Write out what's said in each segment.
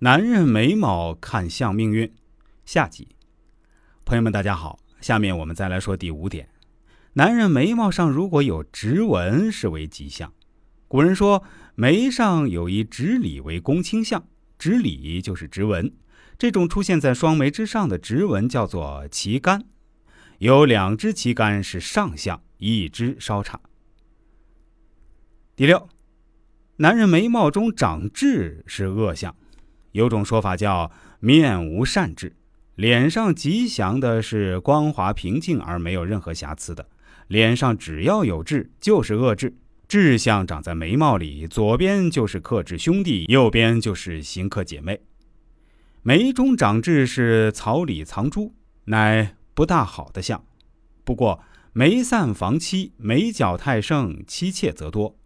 男人眉毛看相命运，下集。朋友们，大家好，下面我们再来说第五点：男人眉毛上如果有直纹，是为吉相。古人说，眉上有一直理为公卿相，直理就是直纹。这种出现在双眉之上的直纹叫做旗杆，有两只旗杆是上相，一只稍差。第六，男人眉毛中长痣是恶相。有种说法叫“面无善痣”，脸上吉祥的是光滑平静而没有任何瑕疵的；脸上只要有痣就是恶痣。痣相长在眉毛里，左边就是克制兄弟，右边就是行克姐妹。眉中长痣是草里藏珠，乃不大好的相。不过眉散防妻，眉角太盛，妻妾则多。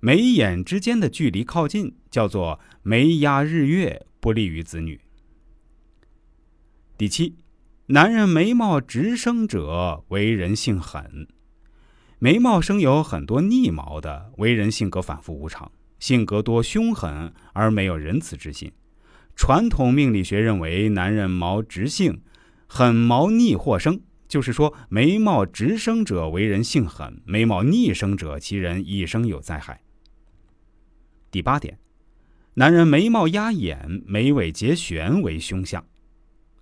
眉眼之间的距离靠近，叫做眉压日月，不利于子女。第七，男人眉毛直生者，为人性狠。眉毛生有很多逆毛的，为人性格反复无常，性格多凶狠而没有仁慈之心。传统命理学认为，男人毛直性，狠毛逆或生。就是说，眉毛直生者为人性狠，眉毛逆生者其人一生有灾害。第八点，男人眉毛压眼、眉尾结旋为凶相。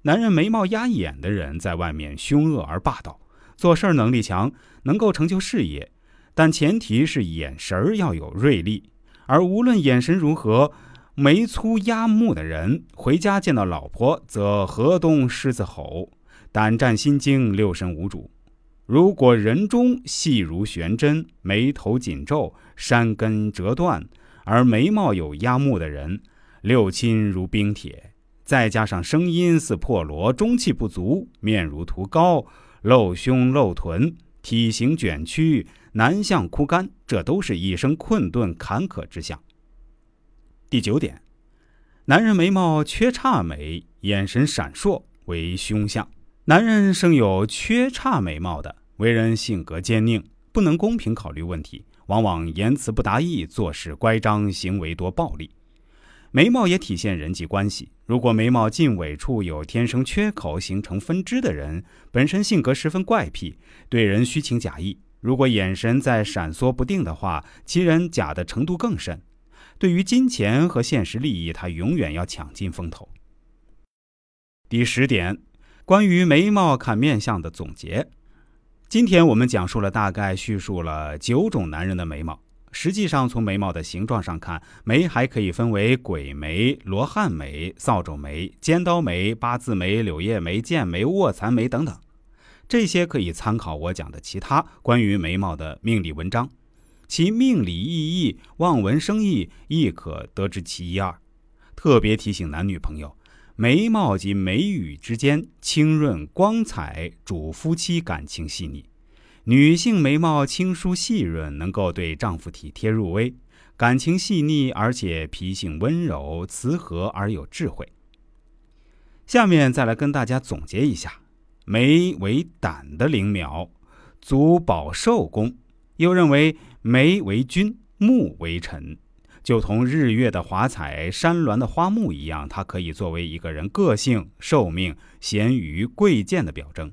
男人眉毛压眼的人，在外面凶恶而霸道，做事能力强，能够成就事业，但前提是眼神要有锐利。而无论眼神如何，眉粗压目的人，回家见到老婆则河东狮子吼，胆战心惊，六神无主。如果人中细如悬针，眉头紧皱，山根折断。而眉毛有压目的人，六亲如冰铁，再加上声音似破锣，中气不足，面如涂膏，露胸露臀，体型卷曲，难向枯干，这都是一生困顿坎坷之相。第九点，男人眉毛缺叉眉，眼神闪烁为凶相。男人生有缺叉眉毛的，为人性格坚佞，不能公平考虑问题。往往言辞不达意，做事乖张，行为多暴力。眉毛也体现人际关系。如果眉毛近尾处有天生缺口，形成分支的人，本身性格十分怪癖，对人虚情假意。如果眼神在闪缩不定的话，其人假的程度更甚。对于金钱和现实利益，他永远要抢尽风头。第十点，关于眉毛看面相的总结。今天我们讲述了大概叙述了九种男人的眉毛。实际上，从眉毛的形状上看，眉还可以分为鬼眉、罗汉眉、扫帚眉、尖刀眉、八字眉、柳叶眉、剑眉、卧蚕眉等等。这些可以参考我讲的其他关于眉毛的命理文章，其命理意义、望文生义亦可得知其一二。特别提醒男女朋友。眉毛及眉宇之间清润光彩，主夫妻感情细腻。女性眉毛清疏细润，能够对丈夫体贴入微，感情细腻，而且脾性温柔慈和而有智慧。下面再来跟大家总结一下：眉为胆的灵苗，足保寿功。又认为眉为君，目为臣。就同日月的华彩、山峦的花木一样，它可以作为一个人个性、寿命、贤愚、贵贱的表征。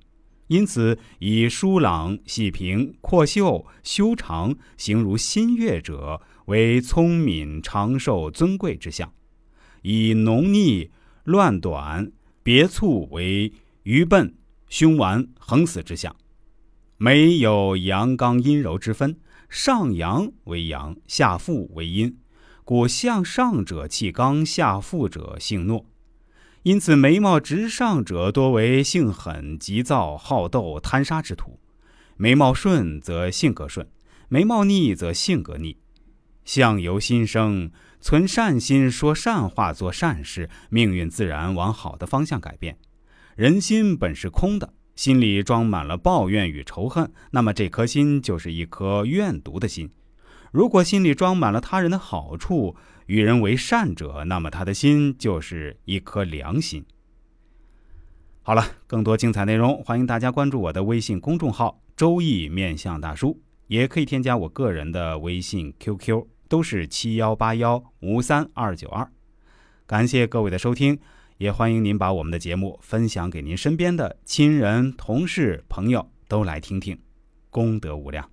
因此，以疏朗、细平、阔秀、修长，形如新月者，为聪明、长寿、尊贵之相；以浓腻、乱短、别促为愚笨、凶顽、横死之相。没有阳刚阴柔之分，上阳为阳，下腹为阴。故向上者气刚，下腹者性懦，因此眉毛直上者多为性狠、急躁、好斗、贪杀之徒；眉毛顺则性格顺，眉毛逆则性格逆。相由心生，存善心，说善话，做善事，命运自然往好的方向改变。人心本是空的，心里装满了抱怨与仇恨，那么这颗心就是一颗怨毒的心。如果心里装满了他人的好处，与人为善者，那么他的心就是一颗良心。好了，更多精彩内容，欢迎大家关注我的微信公众号“周易面相大叔”，也可以添加我个人的微信 QQ，都是七幺八幺五三二九二。感谢各位的收听，也欢迎您把我们的节目分享给您身边的亲人、同事、朋友，都来听听，功德无量。